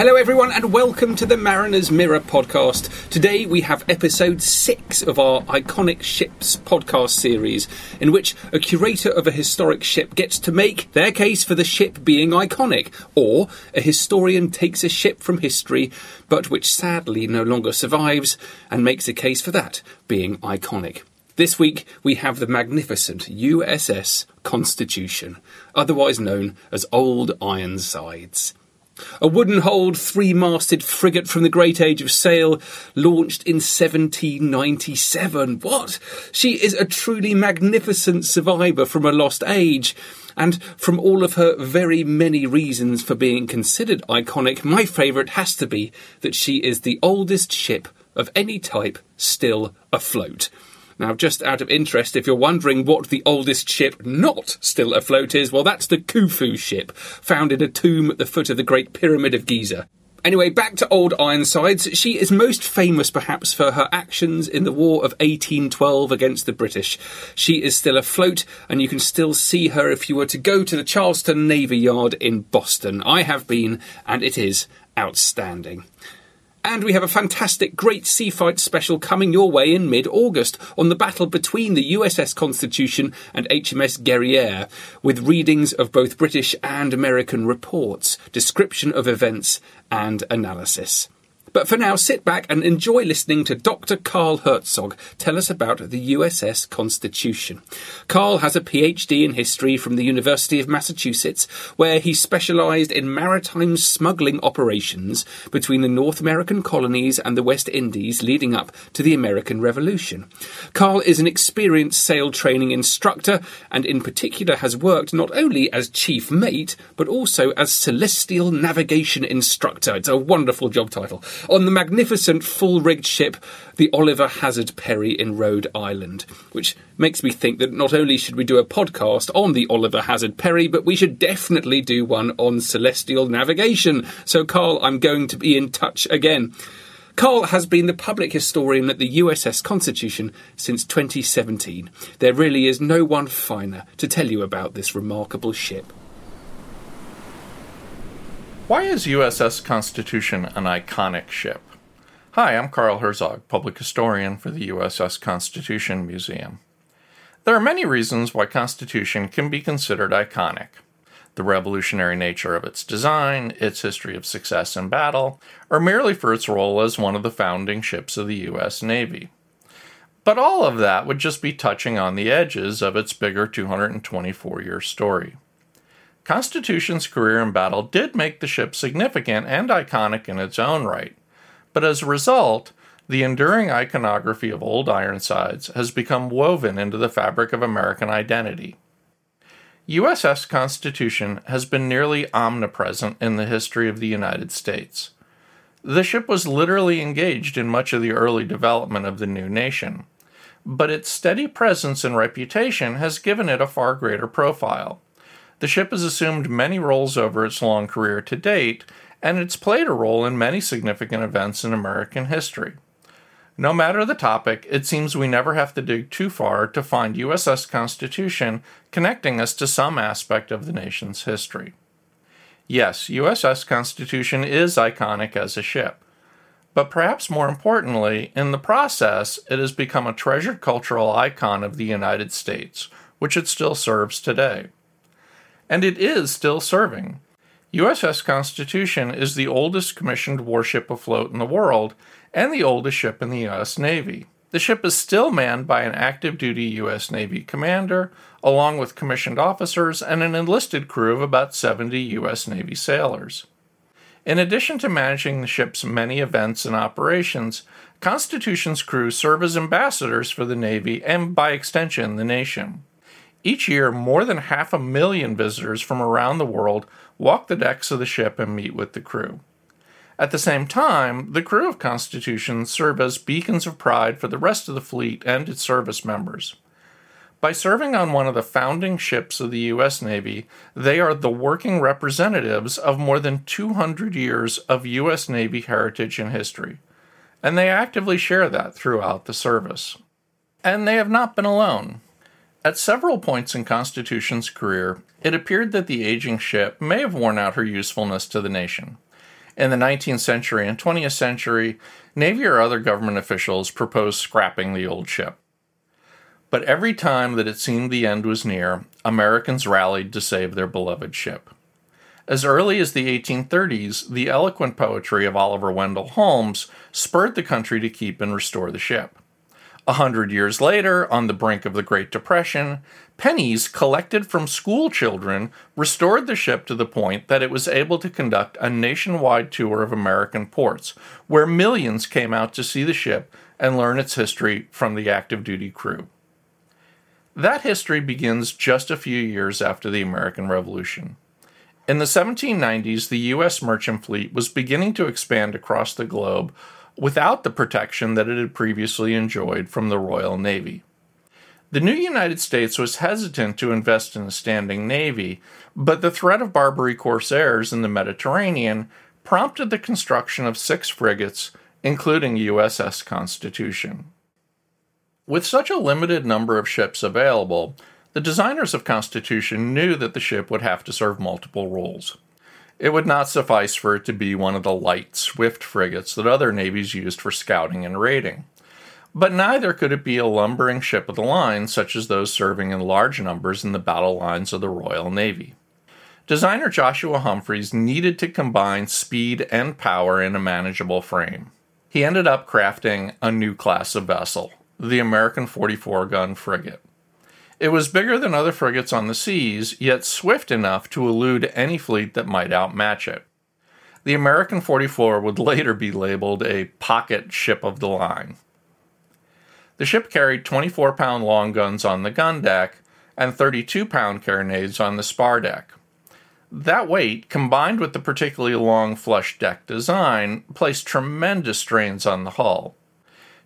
Hello, everyone, and welcome to the Mariner's Mirror podcast. Today we have episode six of our Iconic Ships podcast series, in which a curator of a historic ship gets to make their case for the ship being iconic, or a historian takes a ship from history, but which sadly no longer survives, and makes a case for that being iconic. This week we have the magnificent USS Constitution, otherwise known as Old Ironsides. A wooden holed, three masted frigate from the great age of sail, launched in 1797. What? She is a truly magnificent survivor from a lost age. And from all of her very many reasons for being considered iconic, my favourite has to be that she is the oldest ship of any type still afloat. Now, just out of interest, if you're wondering what the oldest ship not still afloat is, well, that's the Khufu ship, found in a tomb at the foot of the Great Pyramid of Giza. Anyway, back to Old Ironsides. She is most famous perhaps for her actions in the War of 1812 against the British. She is still afloat, and you can still see her if you were to go to the Charlestown Navy Yard in Boston. I have been, and it is outstanding. And we have a fantastic Great Sea Fight special coming your way in mid August on the battle between the USS Constitution and HMS Guerriere, with readings of both British and American reports, description of events, and analysis. But for now, sit back and enjoy listening to Dr. Carl Herzog tell us about the USS Constitution. Carl has a PhD in history from the University of Massachusetts, where he specialised in maritime smuggling operations between the North American colonies and the West Indies leading up to the American Revolution. Carl is an experienced sail training instructor and, in particular, has worked not only as chief mate but also as celestial navigation instructor. It's a wonderful job title on the magnificent full rigged ship, the Oliver Hazard Perry in Rhode Island, which makes me think that not only should we do a podcast on the Oliver Hazard Perry, but we should definitely do one on celestial navigation. So, Carl, I'm going to be in touch again. Carl has been the public historian at the USS Constitution since 2017. There really is no one finer to tell you about this remarkable ship. Why is USS Constitution an iconic ship? Hi, I'm Carl Herzog, public historian for the USS Constitution Museum. There are many reasons why Constitution can be considered iconic. The revolutionary nature of its design, its history of success in battle, or merely for its role as one of the founding ships of the U.S. Navy. But all of that would just be touching on the edges of its bigger 224 year story. Constitution's career in battle did make the ship significant and iconic in its own right, but as a result, the enduring iconography of old Ironsides has become woven into the fabric of American identity. USS Constitution has been nearly omnipresent in the history of the United States. The ship was literally engaged in much of the early development of the new nation, but its steady presence and reputation has given it a far greater profile. The ship has assumed many roles over its long career to date, and it's played a role in many significant events in American history. No matter the topic, it seems we never have to dig too far to find USS Constitution connecting us to some aspect of the nation's history. Yes, USS Constitution is iconic as a ship. But perhaps more importantly, in the process, it has become a treasured cultural icon of the United States, which it still serves today. And it is still serving. USS Constitution is the oldest commissioned warship afloat in the world and the oldest ship in the U.S. Navy. The ship is still manned by an active duty U.S. Navy commander, along with commissioned officers and an enlisted crew of about 70 U.S. Navy sailors. In addition to managing the ship's many events and operations, Constitution's crew serve as ambassadors for the Navy and, by extension, the nation. Each year, more than half a million visitors from around the world walk the decks of the ship and meet with the crew. At the same time, the crew of Constitution serve as beacons of pride for the rest of the fleet and its service members. By serving on one of the founding ships of the U.S. Navy, they are the working representatives of more than 200 years of U.S. Navy heritage and history, and they actively share that throughout the service. And they have not been alone. At several points in Constitution's career, it appeared that the aging ship may have worn out her usefulness to the nation. In the 19th century and 20th century, Navy or other government officials proposed scrapping the old ship. But every time that it seemed the end was near, Americans rallied to save their beloved ship. As early as the 1830s, the eloquent poetry of Oliver Wendell Holmes spurred the country to keep and restore the ship. A hundred years later, on the brink of the Great Depression, pennies collected from school children restored the ship to the point that it was able to conduct a nationwide tour of American ports, where millions came out to see the ship and learn its history from the active duty crew. That history begins just a few years after the American Revolution. In the 1790s, the U.S. merchant fleet was beginning to expand across the globe without the protection that it had previously enjoyed from the Royal Navy. The new United States was hesitant to invest in a standing navy, but the threat of Barbary corsairs in the Mediterranean prompted the construction of six frigates, including USS Constitution. With such a limited number of ships available, the designers of Constitution knew that the ship would have to serve multiple roles. It would not suffice for it to be one of the light, swift frigates that other navies used for scouting and raiding. But neither could it be a lumbering ship of the line, such as those serving in large numbers in the battle lines of the Royal Navy. Designer Joshua Humphreys needed to combine speed and power in a manageable frame. He ended up crafting a new class of vessel, the American 44 gun frigate. It was bigger than other frigates on the seas, yet swift enough to elude any fleet that might outmatch it. The American 44 would later be labeled a pocket ship of the line. The ship carried 24 pound long guns on the gun deck and 32 pound carronades on the spar deck. That weight, combined with the particularly long flush deck design, placed tremendous strains on the hull.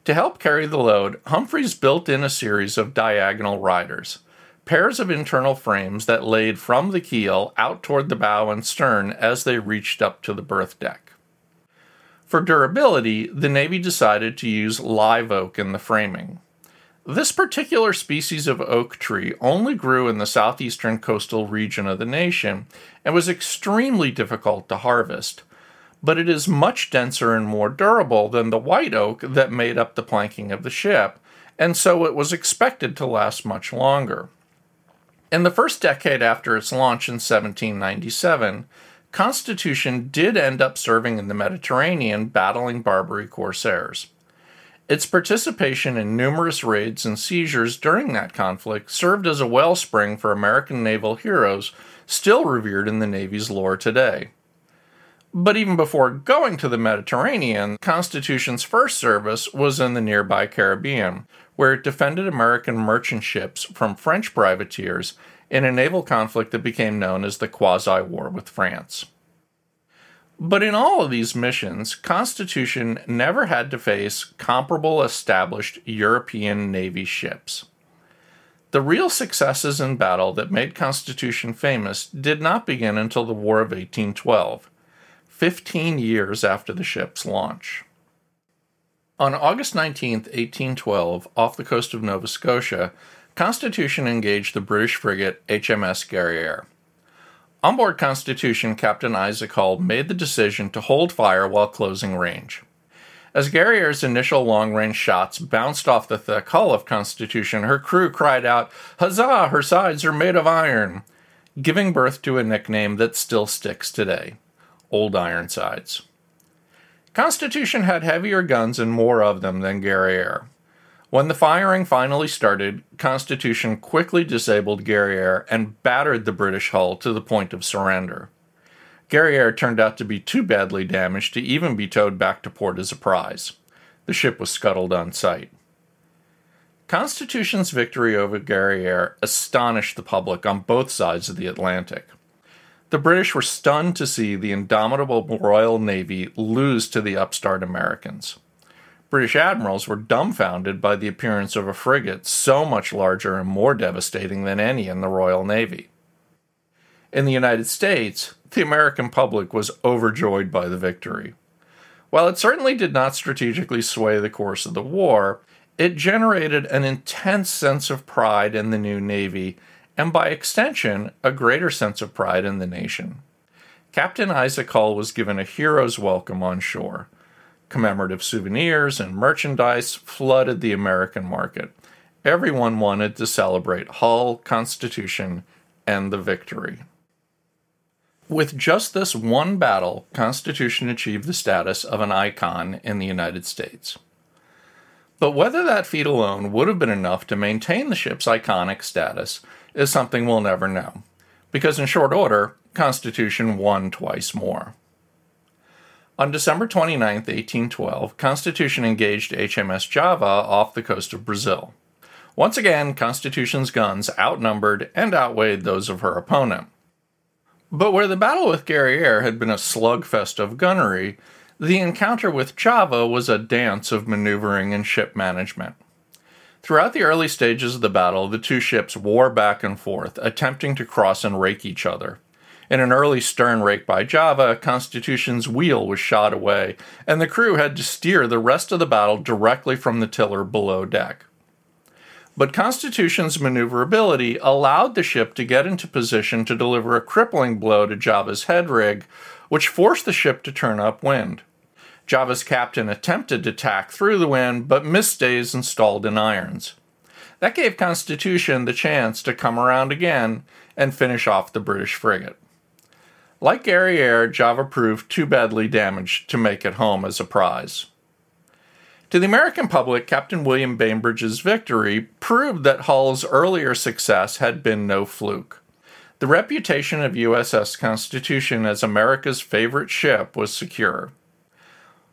To help carry the load, Humphreys built in a series of diagonal riders, pairs of internal frames that laid from the keel out toward the bow and stern as they reached up to the berth deck. For durability, the Navy decided to use live oak in the framing. This particular species of oak tree only grew in the southeastern coastal region of the nation and was extremely difficult to harvest but it is much denser and more durable than the white oak that made up the planking of the ship, and so it was expected to last much longer. In the first decade after its launch in 1797, Constitution did end up serving in the Mediterranean battling Barbary corsairs. Its participation in numerous raids and seizures during that conflict served as a wellspring for American naval heroes still revered in the Navy's lore today. But even before going to the Mediterranean, Constitution's first service was in the nearby Caribbean, where it defended American merchant ships from French privateers in a naval conflict that became known as the Quasi War with France. But in all of these missions, Constitution never had to face comparable established European Navy ships. The real successes in battle that made Constitution famous did not begin until the War of 1812 15 years after the ship's launch. On August 19, 1812, off the coast of Nova Scotia, Constitution engaged the British frigate HMS Guerriere. On board Constitution, Captain Isaac Hull made the decision to hold fire while closing range. As Guerriere's initial long range shots bounced off the thick hull of Constitution, her crew cried out, Huzzah, her sides are made of iron! giving birth to a nickname that still sticks today Old Ironsides. Constitution had heavier guns and more of them than Guerriere. When the firing finally started, Constitution quickly disabled Guerriere and battered the British hull to the point of surrender. Guerriere turned out to be too badly damaged to even be towed back to port as a prize. The ship was scuttled on sight. Constitution's victory over Guerriere astonished the public on both sides of the Atlantic. The British were stunned to see the indomitable Royal Navy lose to the upstart Americans. British admirals were dumbfounded by the appearance of a frigate so much larger and more devastating than any in the Royal Navy. In the United States, the American public was overjoyed by the victory. While it certainly did not strategically sway the course of the war, it generated an intense sense of pride in the new Navy, and by extension, a greater sense of pride in the nation. Captain Isaac Hull was given a hero's welcome on shore. Commemorative souvenirs and merchandise flooded the American market. Everyone wanted to celebrate Hull, Constitution, and the victory. With just this one battle, Constitution achieved the status of an icon in the United States. But whether that feat alone would have been enough to maintain the ship's iconic status is something we'll never know, because in short order, Constitution won twice more. On December 29, 1812, Constitution engaged HMS Java off the coast of Brazil. Once again, Constitution's guns outnumbered and outweighed those of her opponent. But where the battle with Guerriere had been a slugfest of gunnery, the encounter with Java was a dance of maneuvering and ship management. Throughout the early stages of the battle, the two ships wore back and forth, attempting to cross and rake each other. In an early stern rake by Java, Constitution's wheel was shot away, and the crew had to steer the rest of the battle directly from the tiller below deck. But Constitution's maneuverability allowed the ship to get into position to deliver a crippling blow to Java's head rig, which forced the ship to turn upwind. Java's captain attempted to tack through the wind, but missed stays and stalled in irons. That gave Constitution the chance to come around again and finish off the British frigate. Like Guerriere, Java proved too badly damaged to make it home as a prize. To the American public, Captain William Bainbridge's victory proved that Hull's earlier success had been no fluke. The reputation of USS Constitution as America's favorite ship was secure.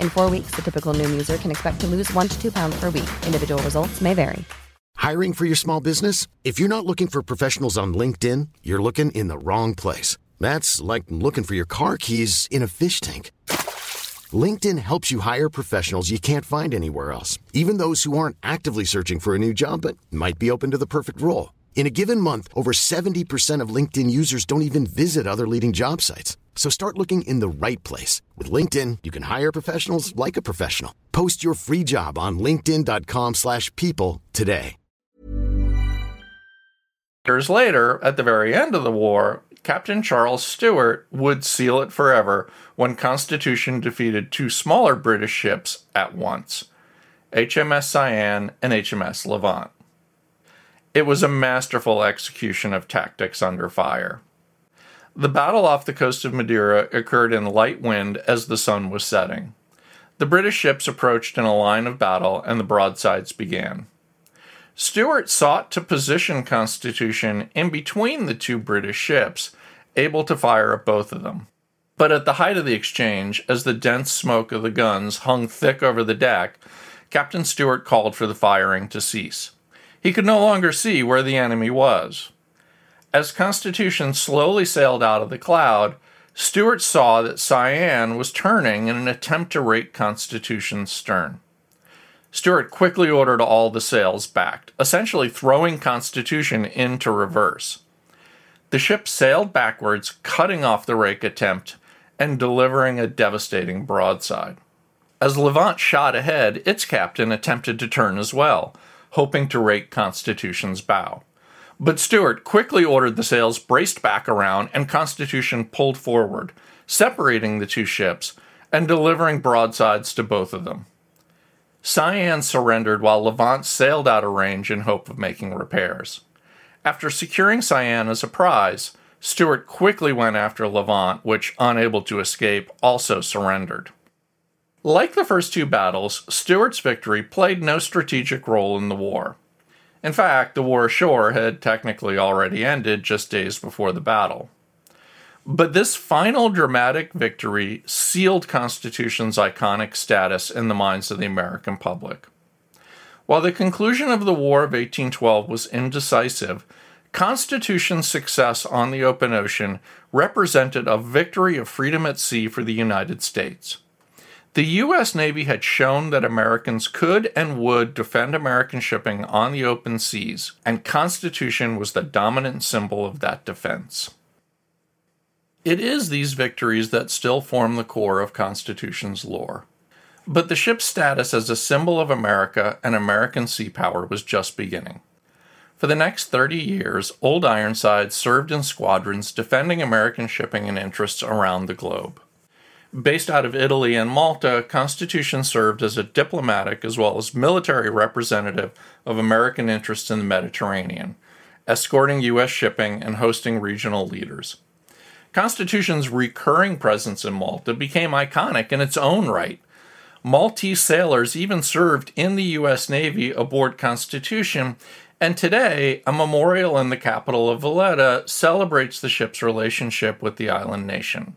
In four weeks, the typical Noom user can expect to lose one to two pounds per week. Individual results may vary. Hiring for your small business? If you're not looking for professionals on LinkedIn, you're looking in the wrong place. That's like looking for your car keys in a fish tank. LinkedIn helps you hire professionals you can't find anywhere else, even those who aren't actively searching for a new job but might be open to the perfect role. In a given month, over 70% of LinkedIn users don't even visit other leading job sites. So start looking in the right place. With LinkedIn, you can hire professionals like a professional. Post your free job on linkedin.com slash people today. Years later, at the very end of the war, Captain Charles Stewart would seal it forever when Constitution defeated two smaller British ships at once. HMS Cyane, and HMS Levant. It was a masterful execution of tactics under fire. The battle off the coast of Madeira occurred in light wind as the sun was setting. The British ships approached in a line of battle and the broadsides began. Stewart sought to position Constitution in between the two British ships, able to fire at both of them. But at the height of the exchange, as the dense smoke of the guns hung thick over the deck, Captain Stewart called for the firing to cease. He could no longer see where the enemy was. As Constitution slowly sailed out of the cloud, Stewart saw that Cyane was turning in an attempt to rake Constitution's stern. Stewart quickly ordered all the sails backed, essentially throwing Constitution into reverse. The ship sailed backwards, cutting off the rake attempt and delivering a devastating broadside. As Levant shot ahead, its captain attempted to turn as well, hoping to rake Constitution's bow. But Stewart quickly ordered the sails braced back around and Constitution pulled forward, separating the two ships and delivering broadsides to both of them. Cyane surrendered while Levant sailed out of range in hope of making repairs. After securing Cyane as a prize, Stewart quickly went after Levant, which, unable to escape, also surrendered. Like the first two battles, Stewart's victory played no strategic role in the war. In fact, the war ashore had technically already ended just days before the battle. But this final dramatic victory sealed Constitution's iconic status in the minds of the American public. While the conclusion of the War of 1812 was indecisive, Constitution's success on the open ocean represented a victory of freedom at sea for the United States. The U.S. Navy had shown that Americans could and would defend American shipping on the open seas, and Constitution was the dominant symbol of that defense. It is these victories that still form the core of Constitution's lore. But the ship's status as a symbol of America and American sea power was just beginning. For the next 30 years, Old Ironside served in squadrons defending American shipping and interests around the globe. Based out of Italy and Malta, Constitution served as a diplomatic as well as military representative of American interests in the Mediterranean, escorting U.S. shipping and hosting regional leaders. Constitution's recurring presence in Malta became iconic in its own right. Maltese sailors even served in the U.S. Navy aboard Constitution and today, a memorial in the capital of Valletta celebrates the ship's relationship with the island nation.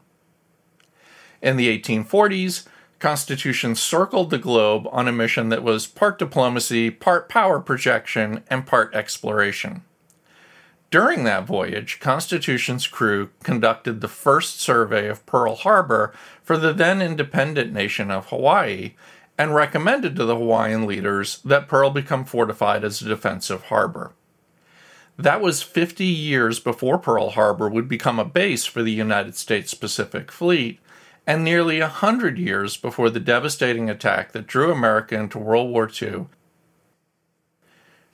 In the 1840s, Constitution circled the globe on a mission that was part diplomacy, part power projection, and part exploration. During that voyage, Constitution's crew conducted the first survey of Pearl Harbor for the then independent nation of Hawaii and recommended to the Hawaiian leaders that Pearl become fortified as a defensive harbor. That was 50 years before Pearl Harbor would become a base for the United States Pacific Fleet, and nearly a 100 years before the devastating attack that drew America into World War II.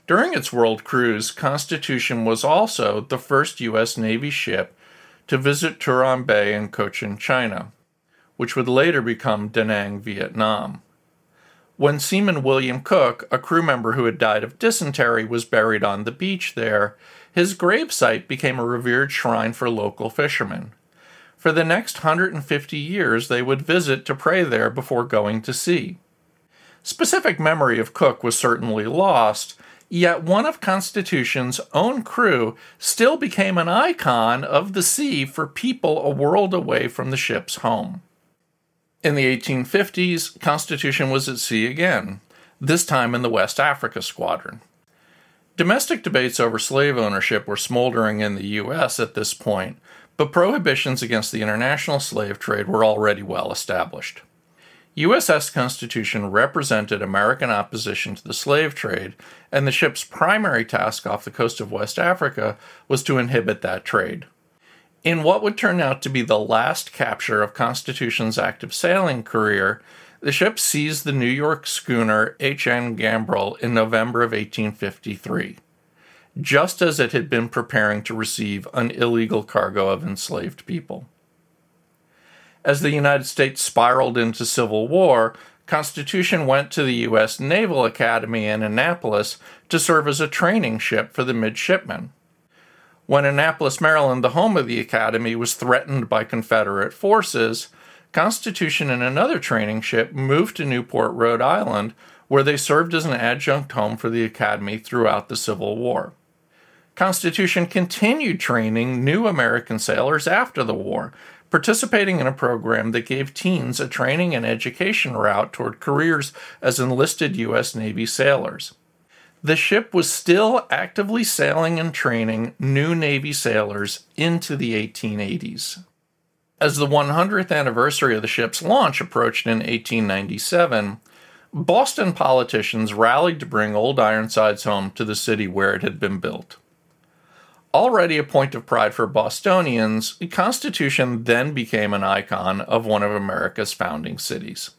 During its world cruise, Constitution was also the first U.S. Navy ship to visit Tourane Bay in Cochin, China, which would later become Da Nang, Vietnam. When Seaman William Cook, a crew member who had died of dysentery, was buried on the beach there, his gravesite became a revered shrine for local fishermen. For the next 150 years, they would visit to pray there before going to sea. Specific memory of Cook was certainly lost, yet one of Constitution's own crew still became an icon of the sea for people a world away from the ship's home. In the 1850s, Constitution was at sea again, this time in the West Africa Squadron. Domestic debates over slave ownership were smoldering in the U.S. at this point, but prohibitions against the international slave trade were already well established. USS Constitution represented American opposition to the slave trade, and the ship's primary task off the coast of West Africa was to inhibit that trade. In what would turn out to be the last capture of Constitution's active sailing career, the ship seized the New York schooner H.N. Gambrill in November of 1853, just as it had been preparing to receive an illegal cargo of enslaved people. As the United States spiraled into civil war, Constitution went to the U.S. Naval Academy in Annapolis to serve as a training ship for the midshipmen. When Annapolis, Maryland, the home of the Academy, was threatened by Confederate forces, Constitution and another training ship moved to Newport, Rhode Island, where they served as an adjunct home for the Academy throughout the Civil War. Constitution continued training new American sailors after the war, participating in a program that gave teens a training and education route toward careers as enlisted U.S. Navy sailors. The ship was still actively sailing and training new Navy sailors into the 1880s. As the 100th anniversary of the ship's launch approached in 1897, Boston politicians rallied to bring Old Ironsides home to the city where it had been built. Already a point of pride for Bostonians, the Constitution then became an icon of one of America's founding cities.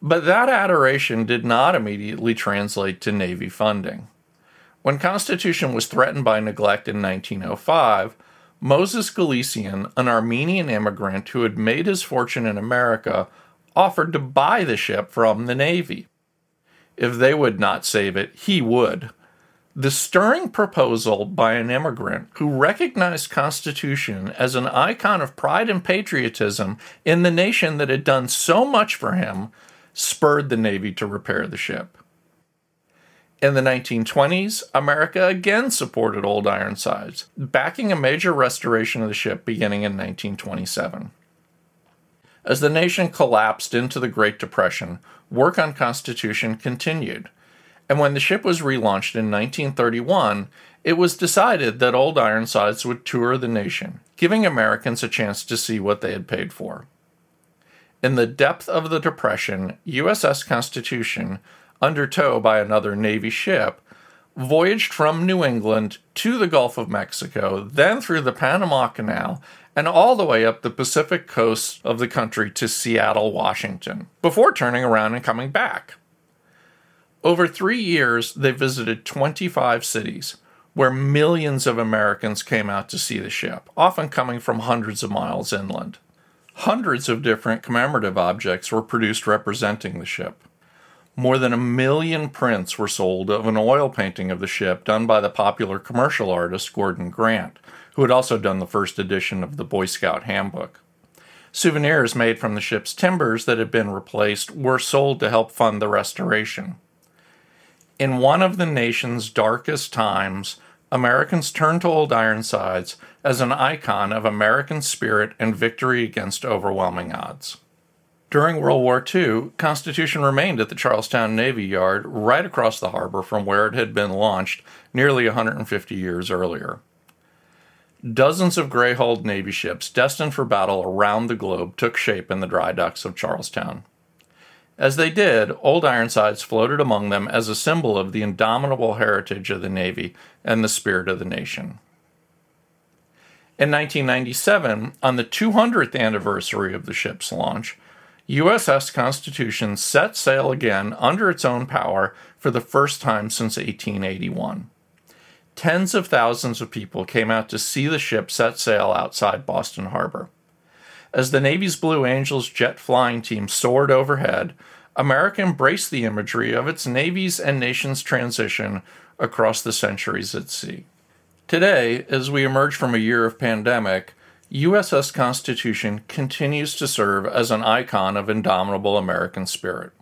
But that adoration did not immediately translate to Navy funding. When Constitution was threatened by neglect in 1905, Moses Gulesian, an Armenian immigrant who had made his fortune in America, offered to buy the ship from the Navy. If they would not save it, he would. The stirring proposal by an immigrant who recognized Constitution as an icon of pride and patriotism in the nation that had done so much for him spurred the Navy to repair the ship. In the 1920s, America again supported Old Ironsides, backing a major restoration of the ship beginning in 1927. As the nation collapsed into the Great Depression, work on Constitution continued and when the ship was relaunched in 1931, it was decided that Old Ironsides would tour the nation, giving Americans a chance to see what they had paid for. In the depth of the Depression, USS Constitution, under tow by another Navy ship, voyaged from New England to the Gulf of Mexico, then through the Panama Canal, and all the way up the Pacific coast of the country to Seattle, Washington, before turning around and coming back. Over three years, they visited 25 cities where millions of Americans came out to see the ship, often coming from hundreds of miles inland. Hundreds of different commemorative objects were produced representing the ship. More than a million prints were sold of an oil painting of the ship done by the popular commercial artist Gordon Grant, who had also done the first edition of the Boy Scout Handbook. Souvenirs made from the ship's timbers that had been replaced were sold to help fund the restoration. In one of the nation's darkest times, Americans turned to Old Ironsides as an icon of American spirit and victory against overwhelming odds. During World War II, Constitution remained at the Charlestown Navy Yard right across the harbor from where it had been launched nearly 150 years earlier. Dozens of gray hulled Navy ships destined for battle around the globe took shape in the dry docks of Charlestown. As they did, Old Ironsides floated among them as a symbol of the indomitable heritage of the Navy and the spirit of the nation. In 1997, on the 200th anniversary of the ship's launch, USS Constitution set sail again under its own power for the first time since 1881. Tens of thousands of people came out to see the ship set sail outside Boston Harbor. As the Navy's Blue Angels jet flying team soared overhead, America embraced the imagery of its navy's and nation's transition across the centuries at sea. Today, as we emerge from a year of pandemic, USS Constitution continues to serve as an icon of indomitable American spirit.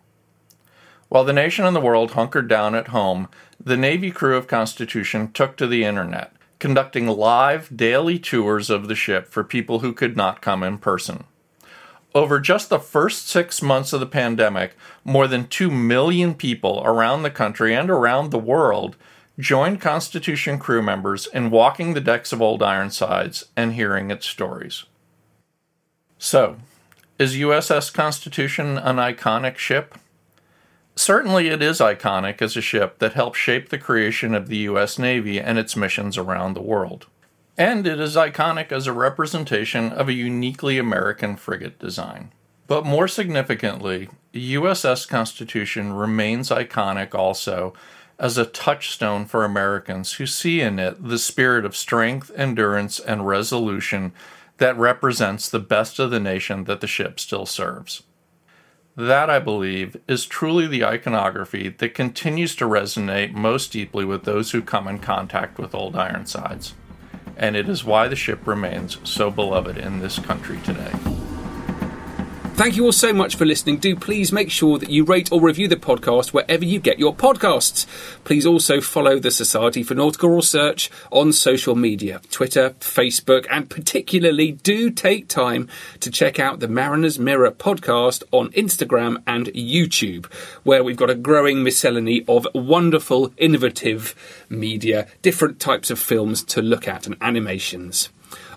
While the nation and the world hunkered down at home, the Navy crew of Constitution took to the internet, conducting live daily tours of the ship for people who could not come in person. Over just the first six months of the pandemic, more than 2 million people around the country and around the world joined Constitution crew members in walking the decks of Old Ironsides and hearing its stories. So, is USS Constitution an iconic ship? Certainly, it is iconic as a ship that helped shape the creation of the U.S. Navy and its missions around the world. And it is iconic as a representation of a uniquely American frigate design. But more significantly, the USS Constitution remains iconic also as a touchstone for Americans who see in it the spirit of strength, endurance, and resolution that represents the best of the nation that the ship still serves. That, I believe, is truly the iconography that continues to resonate most deeply with those who come in contact with Old Ironsides. And it is why the ship remains so beloved in this country today. Thank you all so much for listening. Do please make sure that you rate or review the podcast wherever you get your podcasts. Please also follow the Society for Nautical Research on social media Twitter, Facebook, and particularly do take time to check out the Mariner's Mirror podcast on Instagram and YouTube, where we've got a growing miscellany of wonderful, innovative media, different types of films to look at, and animations.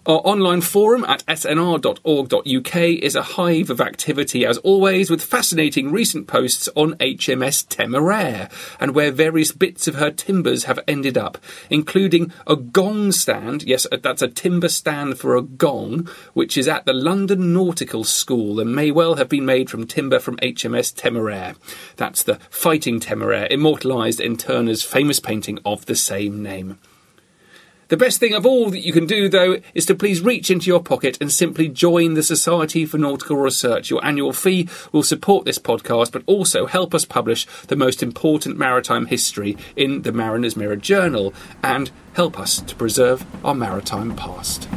Our online forum at snr.org.uk is a hive of activity as always, with fascinating recent posts on HMS Temeraire and where various bits of her timbers have ended up, including a gong stand. Yes, uh, that's a timber stand for a gong, which is at the London Nautical School and may well have been made from timber from HMS Temeraire. That's the fighting Temeraire, immortalised in Turner's famous painting of the same name. The best thing of all that you can do, though, is to please reach into your pocket and simply join the Society for Nautical Research. Your annual fee will support this podcast, but also help us publish the most important maritime history in the Mariner's Mirror Journal and help us to preserve our maritime past.